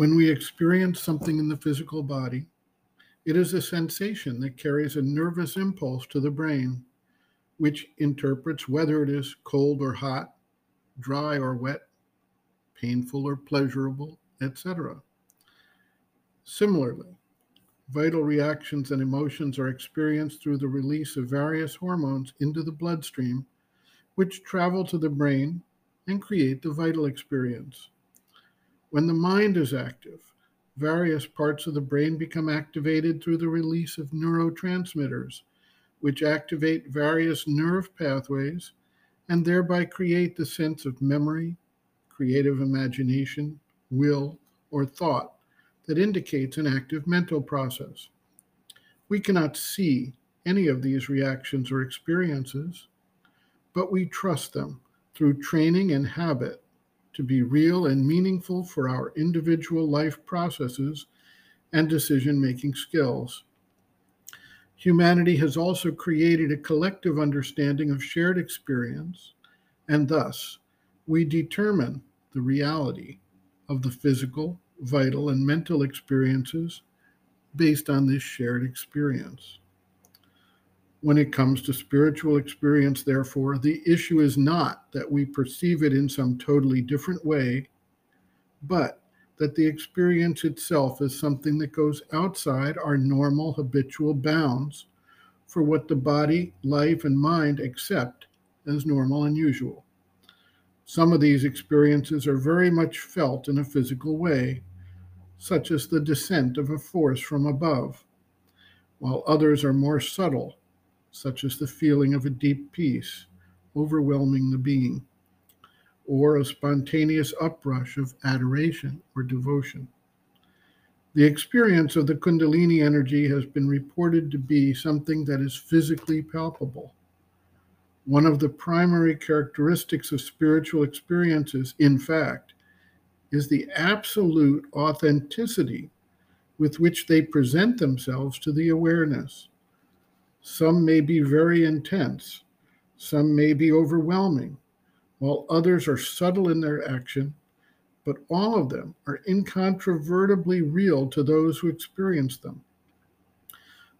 When we experience something in the physical body, it is a sensation that carries a nervous impulse to the brain, which interprets whether it is cold or hot, dry or wet, painful or pleasurable, etc. Similarly, vital reactions and emotions are experienced through the release of various hormones into the bloodstream, which travel to the brain and create the vital experience. When the mind is active, various parts of the brain become activated through the release of neurotransmitters, which activate various nerve pathways and thereby create the sense of memory, creative imagination, will, or thought that indicates an active mental process. We cannot see any of these reactions or experiences, but we trust them through training and habit to be real and meaningful for our individual life processes and decision making skills. Humanity has also created a collective understanding of shared experience, and thus we determine the reality of the physical, vital, and mental experiences based on this shared experience. When it comes to spiritual experience, therefore, the issue is not that we perceive it in some totally different way, but that the experience itself is something that goes outside our normal habitual bounds for what the body, life, and mind accept as normal and usual. Some of these experiences are very much felt in a physical way, such as the descent of a force from above, while others are more subtle such as the feeling of a deep peace overwhelming the being, or a spontaneous uprush of adoration or devotion. The experience of the Kundalini energy has been reported to be something that is physically palpable. One of the primary characteristics of spiritual experiences, in fact, is the absolute authenticity with which they present themselves to the awareness. Some may be very intense, some may be overwhelming, while others are subtle in their action, but all of them are incontrovertibly real to those who experience them.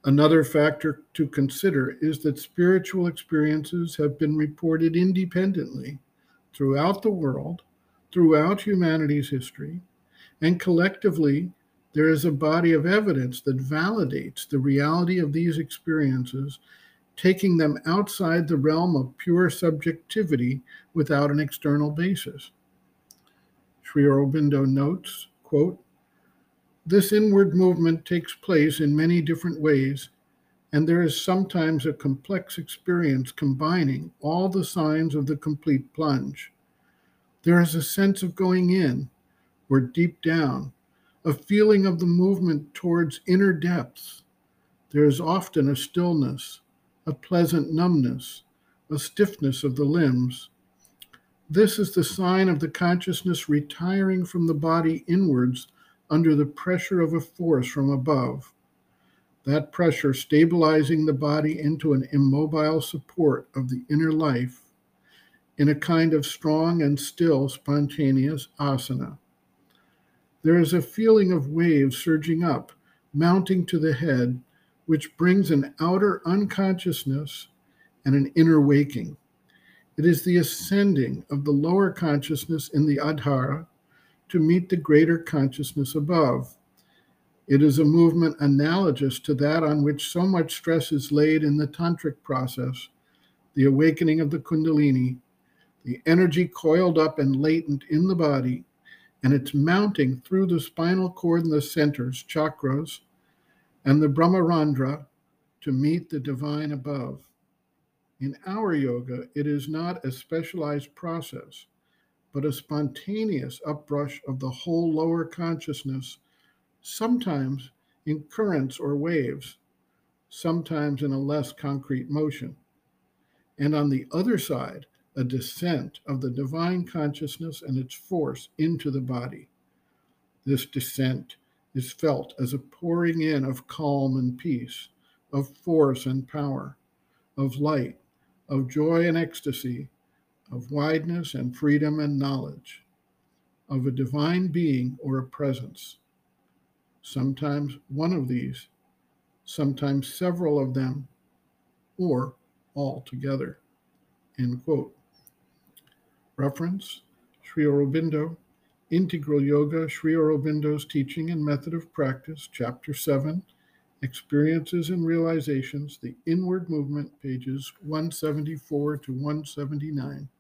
Another factor to consider is that spiritual experiences have been reported independently throughout the world, throughout humanity's history, and collectively there is a body of evidence that validates the reality of these experiences, taking them outside the realm of pure subjectivity without an external basis. Sri Aurobindo notes, quote, this inward movement takes place in many different ways, and there is sometimes a complex experience combining all the signs of the complete plunge. There is a sense of going in or deep down, a feeling of the movement towards inner depths. There is often a stillness, a pleasant numbness, a stiffness of the limbs. This is the sign of the consciousness retiring from the body inwards under the pressure of a force from above. That pressure stabilizing the body into an immobile support of the inner life in a kind of strong and still spontaneous asana. There is a feeling of waves surging up, mounting to the head, which brings an outer unconsciousness and an inner waking. It is the ascending of the lower consciousness in the adhara to meet the greater consciousness above. It is a movement analogous to that on which so much stress is laid in the tantric process, the awakening of the kundalini, the energy coiled up and latent in the body and it's mounting through the spinal cord and the centers, chakras, and the Brahmarandhra to meet the divine above. In our yoga, it is not a specialized process, but a spontaneous uprush of the whole lower consciousness, sometimes in currents or waves, sometimes in a less concrete motion. And on the other side, a descent of the divine consciousness and its force into the body. This descent is felt as a pouring in of calm and peace, of force and power, of light, of joy and ecstasy, of wideness and freedom and knowledge. of a divine being or a presence. Sometimes one of these, sometimes several of them, or all together. End quote. Reference Sri Aurobindo, Integral Yoga, Sri Aurobindo's Teaching and Method of Practice, Chapter 7, Experiences and Realizations, the Inward Movement, pages 174 to 179.